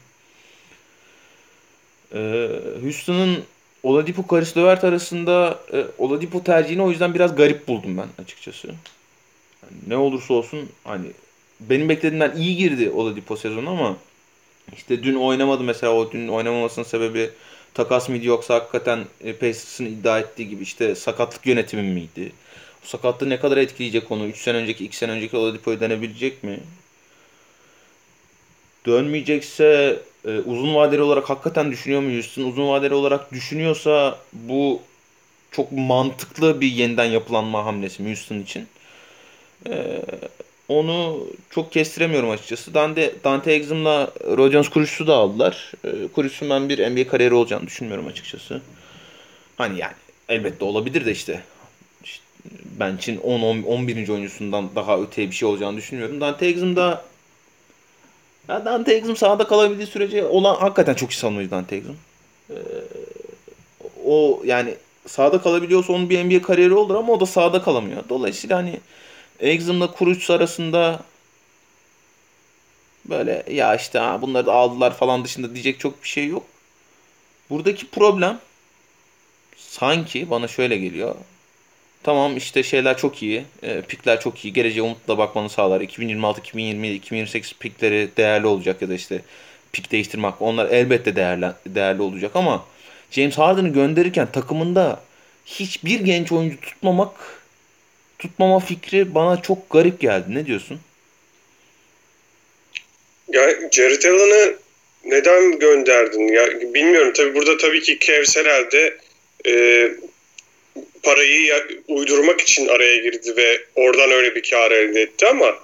Ee, Houston'ın Oladipo Karis Levert arasında e, Oladipo tercihini o yüzden biraz garip buldum ben açıkçası. Yani ne olursa olsun hani benim beklediğimden iyi girdi Oladipo sezonu ama işte dün oynamadı mesela o dün oynamamasının sebebi takas mıydı yoksa hakikaten e, Pacers'ın iddia ettiği gibi işte sakatlık yönetimi miydi? Bu sakatlığı ne kadar etkileyecek onu? 3 sene önceki, 2 sene önceki Oladipo'yu denebilecek mi? Dönmeyecekse e, uzun vadeli olarak hakikaten düşünüyor mu Houston? Uzun vadeli olarak düşünüyorsa bu çok mantıklı bir yeniden yapılanma hamlesi Houston için? E, onu çok kestiremiyorum açıkçası. Dante, Dante Exum'la Rodions Kuruç'u da aldılar. E, Kuruç'un ben bir NBA kariyeri olacağını düşünmüyorum açıkçası. Hani yani elbette olabilir de işte. işte bench'in 10-11. oyuncusundan daha öteye bir şey olacağını düşünmüyorum. Dante Exum da ya Dante Exum sahada kalabildiği sürece olan hakikaten çok iyi savunmacı Dante Exum. Ee, o yani sahada kalabiliyorsa onun bir NBA kariyeri olur ama o da sahada kalamıyor. Dolayısıyla hani Exum'la Kuruç arasında böyle ya işte ha bunları da aldılar falan dışında diyecek çok bir şey yok. Buradaki problem sanki bana şöyle geliyor. Tamam işte şeyler çok iyi. E, pikler çok iyi. Geleceğe umutla bakmanı sağlar. 2026, 2027, 2028 pikleri değerli olacak ya da işte pik değiştirmek onlar elbette değerli, değerli olacak ama James Harden'ı gönderirken takımında hiçbir genç oyuncu tutmamak tutmama fikri bana çok garip geldi. Ne diyorsun? Ya Jared Allen'ı neden gönderdin? Ya bilmiyorum. Tabii burada tabii ki Kevser e, parayı uydurmak için araya girdi ve oradan öyle bir kar elde etti ama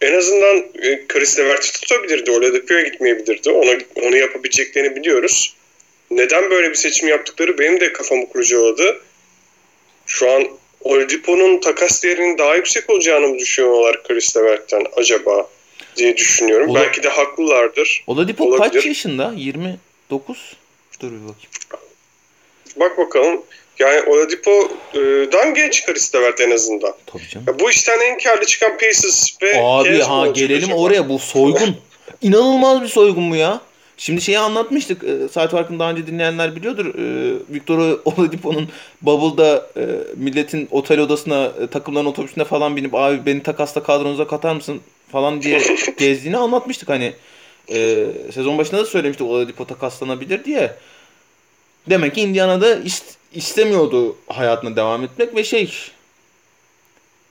en azından e, Chris Levert'i tutabilirdi. Oladipo'ya gitmeyebilirdi. Ona, onu yapabileceklerini biliyoruz. Neden böyle bir seçim yaptıkları benim de kafamı kurcaladı. Şu an Oladipo'nun takas değerinin daha yüksek olacağını mı düşünüyorlar Chris Levert'ten acaba diye düşünüyorum. Ola, Belki de haklılardır. Oladipo Olabilir. kaç yaşında? 29? Dur bir bakayım. Bak bakalım. Yani Oladipo'dan genç Karis Levert en azından. Tabii canım. Ya bu işten en karlı çıkan Pacers ve Abi ha gelelim oraya bu soygun. İnanılmaz bir soygun bu ya. Şimdi şeyi anlatmıştık. E, saat farkını daha önce dinleyenler biliyordur. E, Victor Oladipo'nun Bubble'da e, milletin otel odasına, e, takımların otobüsüne falan binip abi beni takasla kadronuza katar mısın falan diye gezdiğini anlatmıştık. Hani e, sezon başında da söylemiştik Oladipo takaslanabilir diye. Demek ki Indiana'da ist istemiyordu hayatına devam etmek ve şey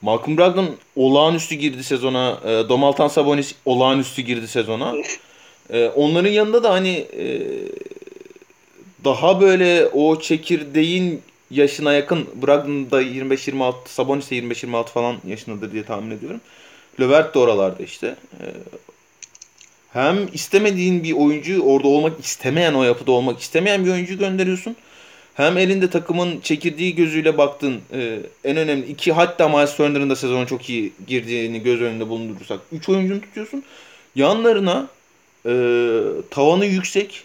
Malcolm Brogdon olağanüstü girdi sezona. E, Domaltan Sabonis olağanüstü girdi sezona. E, onların yanında da hani e, daha böyle o çekirdeğin yaşına yakın Brogdon da 25-26 Sabonis de 25-26 falan yaşındadır diye tahmin ediyorum. Levert de oralarda işte. E, hem istemediğin bir oyuncu orada olmak istemeyen o yapıda olmak istemeyen bir oyuncu gönderiyorsun. Hem elinde takımın çekirdiği gözüyle baktın e, en önemli iki hatta Miles Turner'ın da sezonu çok iyi girdiğini göz önünde bulundurursak. Üç oyuncunu tutuyorsun. Yanlarına e, tavanı yüksek,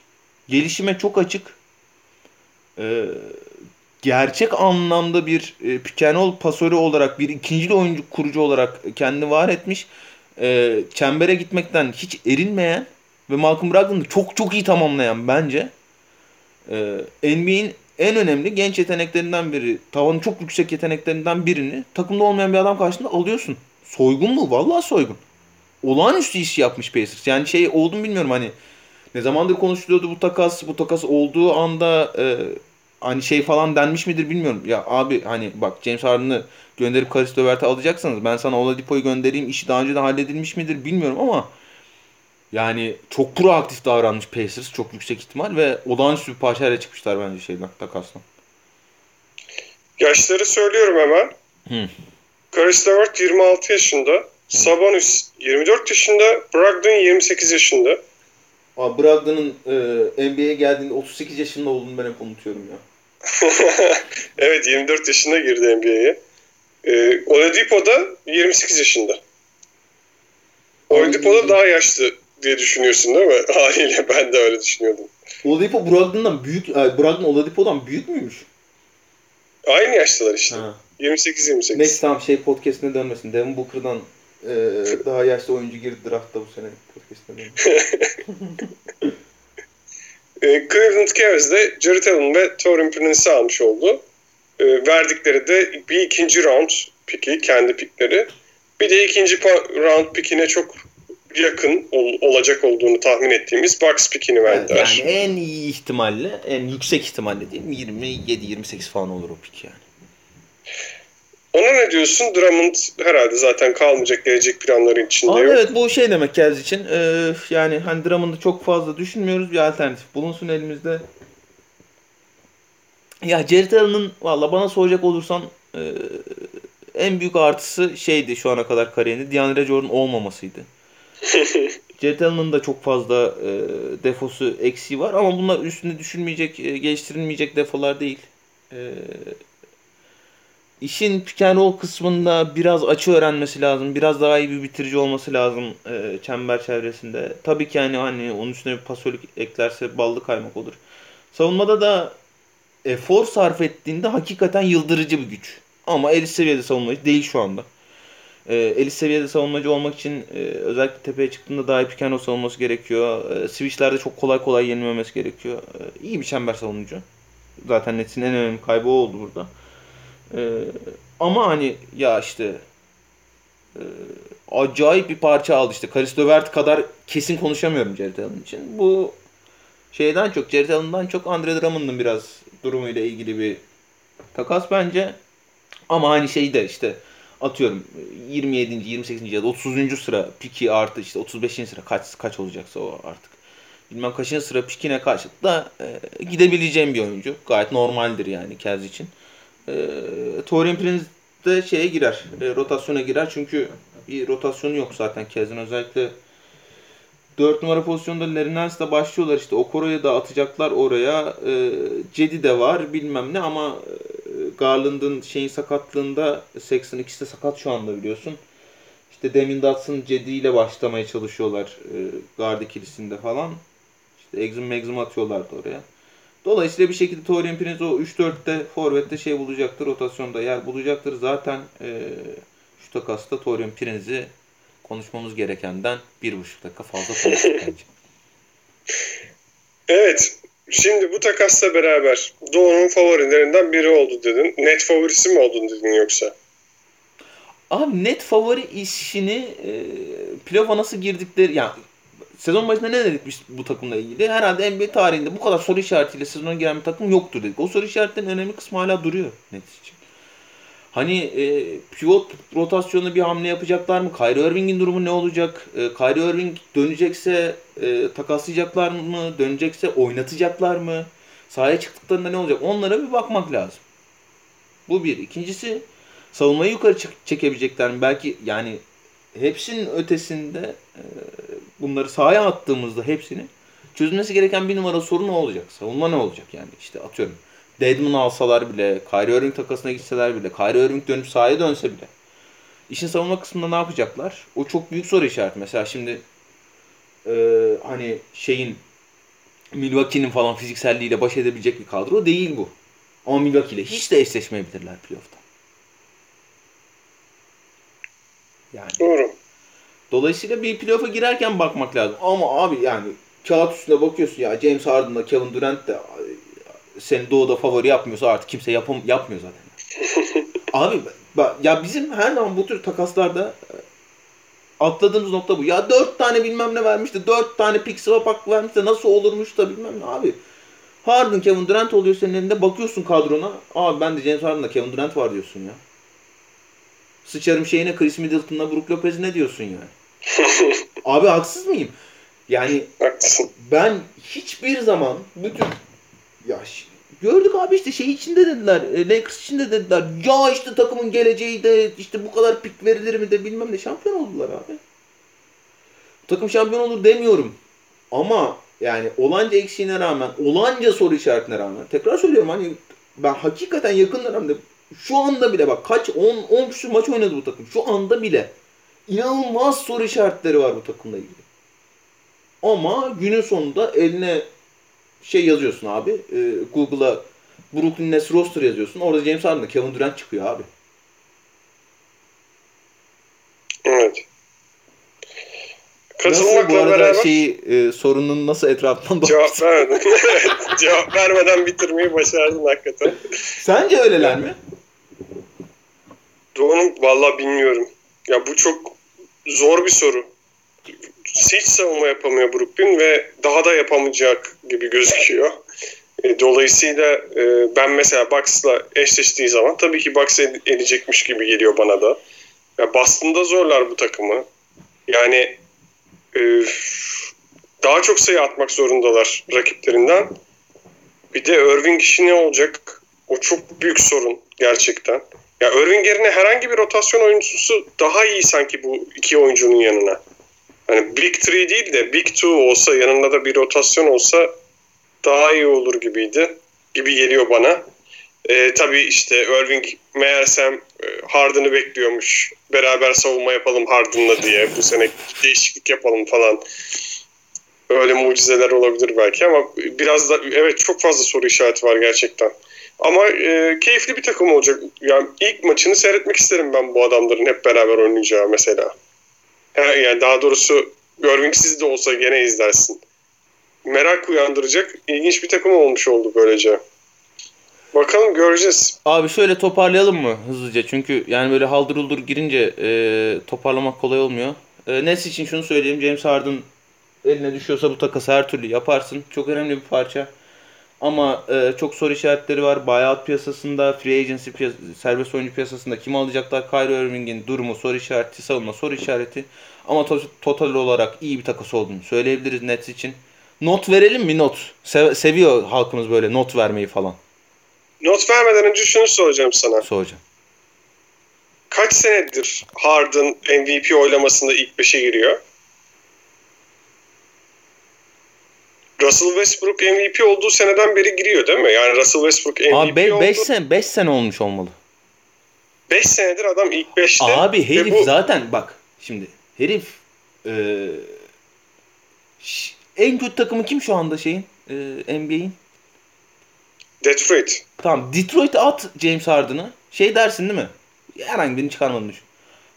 gelişime çok açık, e, gerçek anlamda bir e, pick pasörü olarak bir ikinci oyuncu kurucu olarak kendini var etmiş. E, çembere gitmekten hiç erinmeyen ve Malcolm Brogdon'ı çok çok iyi tamamlayan bence e, NBA'in en önemli genç yeteneklerinden biri, tavanı çok yüksek yeteneklerinden birini takımda olmayan bir adam karşısında alıyorsun. Soygun mu? Vallahi soygun. Olağanüstü iş yapmış Pacers. Yani şey oldu mu bilmiyorum hani ne zamandır konuşuluyordu bu takas, bu takas olduğu anda e, hani şey falan denmiş midir bilmiyorum. Ya abi hani bak James Harden'ı gönderip Karis Levert'e alacaksanız ben sana Oladipo'yu göndereyim işi daha önce de halledilmiş midir bilmiyorum ama yani çok proaktif davranmış Pacers çok yüksek ihtimal ve olağanüstü bir parçayla çıkmışlar bence şeyden takasla. Yaşları söylüyorum hemen. Hı. Karis Levert 26 yaşında. Sabonis 24 yaşında. Brogdon 28 yaşında. Abi Brogdon'un e, NBA'ye geldiğinde 38 yaşında olduğunu ben hep unutuyorum ya. evet 24 yaşında girdi NBA'ye. E, Oladipo da 28 yaşında. Oladipo da daha yaşlı diye düşünüyorsun değil mi? Haliyle ben de öyle düşünüyordum. Oladipo Brogdon'dan büyük, e, Brogdon Oladipo'dan büyük müymüş? Aynı yaştalar işte. 28-28. Neyse tamam şey podcastine dönmesin. Devin Booker'dan e, daha yaşlı oyuncu girdi draftta bu sene dönmesin. e, Cleveland Cavaliers Jared Allen ve Torin Prince'i almış oldu. E, verdikleri de bir ikinci round piki, kendi pikleri. Bir de ikinci round pikine çok yakın ol, olacak olduğunu tahmin ettiğimiz Bucks pickini verdiler. Yani en iyi ihtimalle, en yüksek ihtimalle mi? 27-28 falan olur o pick yani. Ona ne diyorsun? Drummond herhalde zaten kalmayacak gelecek planların içinde Abi yok. evet bu şey demek Cavs için. Ee, yani hani Drummond'u çok fazla düşünmüyoruz. Bir alternatif bulunsun elimizde. Ya Jared Allen'ın valla bana soracak olursan e, en büyük artısı şeydi şu ana kadar kariyerinde. DeAndre Jordan olmamasıydı. Jared Allen'ın da çok fazla e, defosu eksiği var ama bunlar üstünde düşünmeyecek, e, geliştirilmeyecek defolar değil. E, işin and roll kısmında biraz açı öğrenmesi lazım. Biraz daha iyi bir bitirici olması lazım e, çember çevresinde. Tabii ki yani hani onun üstüne bir pasörlük eklerse ballı kaymak olur. Savunmada da efor sarf ettiğinde hakikaten yıldırıcı bir güç. Ama elit seviyede savunmacı değil şu anda. E, elit seviyede savunmacı olmak için e, özellikle tepeye çıktığında daha iyi roll savunması gerekiyor. E, switchlerde çok kolay kolay yenilmemesi gerekiyor. E, iyi bir çember savunucu. Zaten Nets'in en önemli kaybı o oldu burada. Ee, ama hani ya işte e, acayip bir parça aldı işte. Karis Levert kadar kesin konuşamıyorum Jared Allen için. Bu şeyden çok, Jared Allen'dan çok Andre Drummond'un biraz durumuyla ilgili bir takas bence. Ama hani şey de işte atıyorum 27. 28. ya da 30. sıra piki artı işte 35. sıra kaç kaç olacaksa o artık. Bilmem kaçıncı sıra pikine karşılık da e, gidebileceğim bir oyuncu. Gayet normaldir yani Kez için e, Torian Prince de şeye girer. E, rotasyona girer. Çünkü bir rotasyonu yok zaten Kez'in. Özellikle 4 numara pozisyonda Lerinens'le başlıyorlar işte. Okoro'ya da atacaklar oraya. E, Cedi de var bilmem ne ama e, Garland'ın şeyin sakatlığında Sexton ikisi de sakat şu anda biliyorsun. İşte Demin Dotson Cedi ile başlamaya çalışıyorlar e, guard ikilisinde falan. İşte Exum Megzum atıyorlardı oraya. Dolayısıyla bir şekilde Torian Prince o 3-4'te Forvet'te şey bulacaktır. Rotasyonda yer bulacaktır. Zaten e, şu takasta Torian Prince'i konuşmamız gerekenden bir buçuk dakika fazla konuştuk bence. Evet. Şimdi bu takasla beraber Doğu'nun favorilerinden biri oldu dedin. Net favorisi mi oldun dedin yoksa? Abi net favori işini e, playoff'a nasıl girdikleri yani sezon başında ne dedik biz bu takımla ilgili? Herhalde NBA tarihinde bu kadar soru işaretiyle sezona giren bir takım yoktur dedik. O soru işaretlerinin önemli kısmı hala duruyor Nets için. Hani e, pivot rotasyonunda bir hamle yapacaklar mı? Kyrie Irving'in durumu ne olacak? E, Kyrie Irving dönecekse e, takaslayacaklar mı? Dönecekse oynatacaklar mı? Sahaya çıktıklarında ne olacak? Onlara bir bakmak lazım. Bu bir. İkincisi savunmayı yukarı çekebilecekler mi? Belki yani hepsinin ötesinde e, bunları sahaya attığımızda hepsini çözülmesi gereken bir numara sorun ne olacak? Savunma ne olacak yani? işte atıyorum. Deadman alsalar bile, Kyrie Irving takasına gitseler bile, Kyrie Irving dönüp sahaya dönse bile. İşin savunma kısmında ne yapacaklar? O çok büyük soru işareti. Mesela şimdi e, hani şeyin Milwaukee'nin falan fizikselliğiyle baş edebilecek bir kadro değil bu. Ama Milwaukee ile hiç de eşleşmeyebilirler playoff'ta. Yani. Doğru. Dolayısıyla bir playoff'a girerken bakmak lazım. Ama abi yani kağıt üstüne bakıyorsun ya James Harden'la Kevin Durant de seni doğuda favori yapmıyorsa artık kimse yapam yapmıyor zaten. abi ya bizim her zaman bu tür takaslarda e, atladığımız nokta bu. Ya dört tane bilmem ne vermişti. Dört tane pick swap hakkı vermişti. Nasıl olurmuş da bilmem ne abi. Harden Kevin Durant oluyor senin elinde. Bakıyorsun kadrona. Abi ben de James Harden'la Kevin Durant var diyorsun ya. Sıçarım şeyine Chris Middleton'la Brook Lopez ne diyorsun yani? Abi haksız mıyım? Yani Haklısın. ben hiçbir zaman bütün ya gördük abi işte şey içinde dediler. E, Lakers içinde dediler. Ya işte takımın geleceği de işte bu kadar pik verilir mi de bilmem ne şampiyon oldular abi. Takım şampiyon olur demiyorum. Ama yani olanca eksiğine rağmen, olanca soru işaretine rağmen tekrar söylüyorum hani ben hakikaten yakın dönemde şu anda bile bak kaç 10 10 küsur maç oynadı bu takım. Şu anda bile inanılmaz soru işaretleri var bu takımla ilgili. Ama günün sonunda eline şey yazıyorsun abi. E, Google'a Brooklyn Nets roster yazıyorsun. Orada James Harden'la Kevin Durant çıkıyor abi. Evet. Nasıl bu arada beraber... şeyi e, sorunun nasıl etrafından Cevap vermedin. Cevap vermeden bitirmeyi başardın hakikaten. Sence öyleler mi? Doğru valla bilmiyorum. Ya bu çok zor bir soru. hiç savunma yapamıyor Brooklyn ve daha da yapamayacak gibi gözüküyor. E, dolayısıyla e, ben mesela Bucks'la eşleştiği zaman tabii ki Bucks edecekmiş gibi geliyor bana da. Ya Boston'da zorlar bu takımı. Yani e, daha çok sayı atmak zorundalar rakiplerinden. Bir de Irving işi ne olacak? O çok büyük sorun gerçekten. Ya Irving yerine herhangi bir rotasyon oyuncusu daha iyi sanki bu iki oyuncunun yanına. Hani Big 3 değil de Big 2 olsa yanında da bir rotasyon olsa daha iyi olur gibiydi. Gibi geliyor bana. Ee, tabii işte Irving meğersem e, Harden'ı bekliyormuş. Beraber savunma yapalım Harden'la diye. Bu sene değişiklik yapalım falan. Öyle mucizeler olabilir belki ama biraz da evet çok fazla soru işareti var gerçekten. Ama e, keyifli bir takım olacak. Yani ilk maçını seyretmek isterim ben bu adamların hep beraber oynayacağı mesela. Yani daha doğrusu Irving'siz de olsa gene izlersin. Merak uyandıracak ilginç bir takım olmuş oldu böylece. Bakalım göreceğiz. Abi şöyle toparlayalım mı hızlıca? Çünkü yani böyle haldır uldur girince e, toparlamak kolay olmuyor. E, Nets için şunu söyleyeyim. James Harden eline düşüyorsa bu takası her türlü yaparsın. Çok önemli bir parça. Ama e, çok soru işaretleri var. Buyout piyasasında, free agency piyas serbest oyuncu piyasasında kim alacaklar? Kyrie Irving'in durumu soru işareti, savunma soru işareti. Ama to total olarak iyi bir takası olduğunu söyleyebiliriz Nets için. Not verelim mi not? Sev seviyor halkımız böyle not vermeyi falan. Not vermeden önce şunu soracağım sana. Soracağım. Kaç senedir Harden MVP oylamasında ilk 5'e giriyor? Russell Westbrook MVP olduğu seneden beri giriyor değil mi? Yani Russell Westbrook MVP Abi 5 oldu. sene 5 sene olmuş olmalı. 5 senedir adam ilk 5'te. Abi herif bu... zaten bak şimdi herif e, en kötü takımı kim şu anda şeyin e, NBA'in? Detroit. Tamam Detroit at James Harden'ı. Şey dersin değil mi? Herhangi birini çıkarmadın düşün.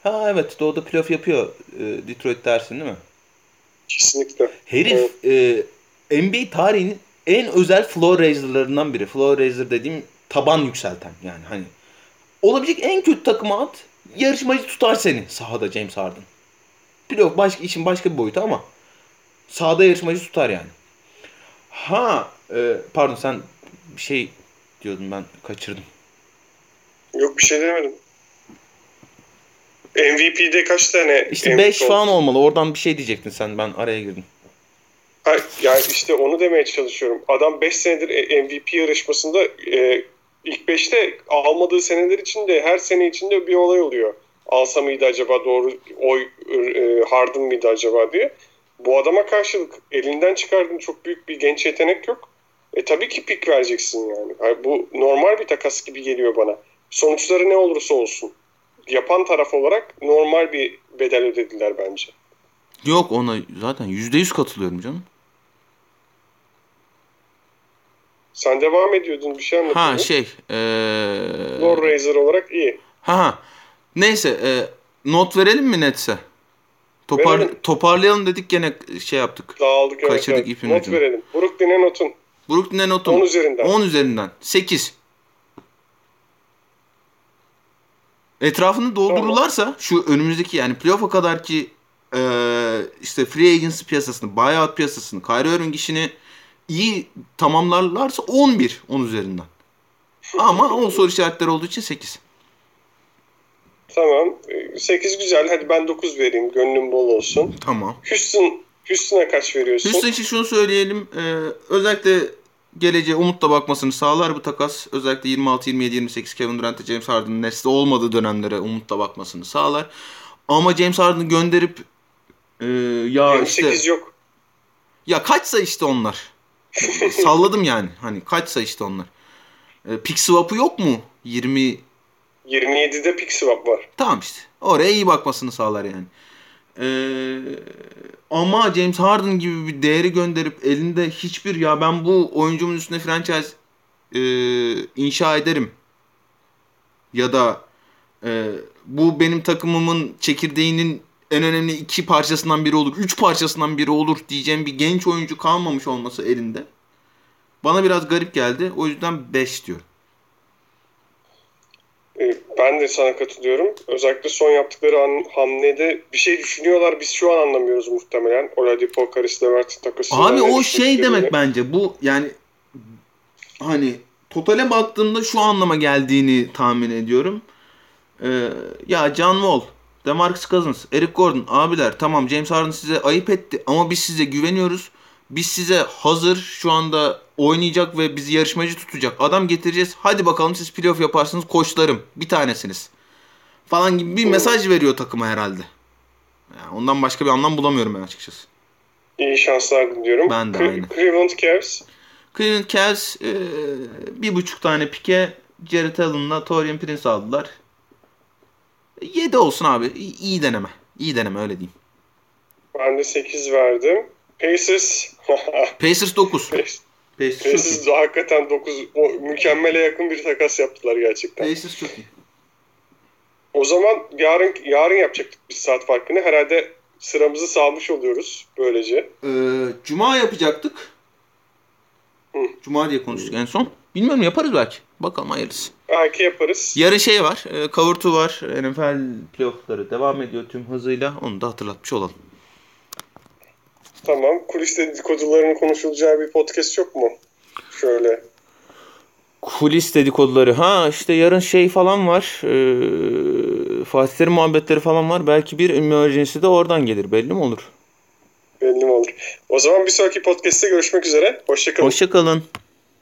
Ha evet doğuda playoff yapıyor e, Detroit dersin değil mi? Kesinlikle. Herif evet. e, NBA tarihinin en özel floor raiser'larından biri. Floor raiser dediğim taban yükselten yani hani. Olabilecek en kötü takımı at. Yarışmacı tutar seni sahada James Harden. Playoff başka, işin başka bir boyutu ama sahada yarışmacı tutar yani. Ha e, pardon sen bir şey diyordun ben kaçırdım. Yok bir şey demedim. MVP'de kaç tane İşte 5 falan olmalı. Oradan bir şey diyecektin sen. Ben araya girdim. Ha, yani işte onu demeye çalışıyorum. Adam 5 senedir MVP yarışmasında e, ilk 5'te almadığı seneler içinde her sene içinde bir olay oluyor. Alsa mıydı acaba doğru oy e, Harden mıydı acaba diye. Bu adama karşılık elinden çıkardığın çok büyük bir genç yetenek yok. E tabii ki pik vereceksin yani. yani. Bu normal bir takas gibi geliyor bana. Sonuçları ne olursa olsun. Yapan taraf olarak normal bir bedel ödediler bence. Yok ona zaten %100 katılıyorum canım. Sen devam ediyordun bir şey anlatıyordun. Ha şey. Ee... Lord olarak iyi. Ha ha. Neyse e, not verelim mi Nets'e? Topar, verelim. Toparlayalım dedik gene şey yaptık. Dağıldık. Kaçırdık evet. ipin Not ucunu. verelim. Brooklyn'e notun. Brooklyn'e notum. 10 üzerinden. 10 üzerinden. 8. Etrafını doldururlarsa tamam. şu önümüzdeki yani playoff'a kadar ki e, işte free agency piyasasını, buyout piyasasını, Kyrie Irving işini iyi tamamlarlarsa 11 10 üzerinden. Ama o soru işaretleri olduğu için 8. Tamam. 8 güzel. Hadi ben 9 vereyim. Gönlüm bol olsun. Tamam. Houston, Houston'a kaç veriyorsun? Houston için şunu söyleyelim. Ee, özellikle geleceğe umutla bakmasını sağlar bu takas. Özellikle 26, 27, 28 Kevin Durant'e James Harden'ın nesli olmadığı dönemlere umutla bakmasını sağlar. Ama James Harden'ı gönderip e, ya 28 işte yok. Ya kaçsa işte onlar. Salladım yani. Hani kaçsa işte onlar. E, pick swap'ı yok mu? 20 27'de pick swap var. Tamam işte. Oraya iyi bakmasını sağlar yani. Ee, ama James Harden gibi bir değeri gönderip elinde hiçbir ya ben bu oyuncumun üstüne franchise e, inşa ederim ya da e, bu benim takımımın çekirdeğinin en önemli iki parçasından biri olur, üç parçasından biri olur diyeceğim bir genç oyuncu kalmamış olması elinde. Bana biraz garip geldi. O yüzden 5 diyorum. Ben de sana katılıyorum. Özellikle son yaptıkları hamlede bir şey düşünüyorlar. Biz şu an anlamıyoruz muhtemelen. Oladipo, Karis Levert takısı. Abi o şey demek bence bu yani hani totale baktığımda şu anlama geldiğini tahmin ediyorum. Ee, ya John Wall, DeMarcus Cousins, Eric Gordon abiler tamam James Harden size ayıp etti ama biz size güveniyoruz. Biz size hazır şu anda oynayacak ve bizi yarışmacı tutacak adam getireceğiz. Hadi bakalım siz playoff yaparsınız koçlarım bir tanesiniz. Falan gibi bir mesaj veriyor takıma herhalde. Yani ondan başka bir anlam bulamıyorum ben açıkçası. İyi şanslar diliyorum. Ben de aynı. Cleveland Cavs. Cleveland Cavs e, bir buçuk tane pike Jared Allen'la Torian Prince aldılar. 7 olsun abi. İyi, iyi deneme. İyi deneme öyle diyeyim. Ben de 8 verdim. Pacers. Pacers 9. Pacers Pacers çok. Pacers de hakikaten 9 o mükemmele yakın bir takas yaptılar gerçekten. Pacers çok iyi. O zaman yarın yarın yapacaktık biz saat farkını. Herhalde sıramızı salmış oluyoruz böylece. Ee, Cuma yapacaktık. Hı. Cuma diye konuştuk en son. Bilmiyorum yaparız belki. Bakalım hayırlısı. Belki yaparız. Yarın şey var. E, cover 2 var. NFL playoffları devam ediyor tüm hızıyla. Onu da hatırlatmış olalım. Tamam. Kuliste dedikoduların konuşulacağı bir podcast yok mu? Şöyle. Kulis dedikoduları. Ha işte yarın şey falan var. Ee, Fatih Terim muhabbetleri falan var. Belki bir emergency de oradan gelir. Belli mi olur? Belli mi olur? O zaman bir sonraki podcast'te görüşmek üzere. Hoşçakalın. Hoşçakalın.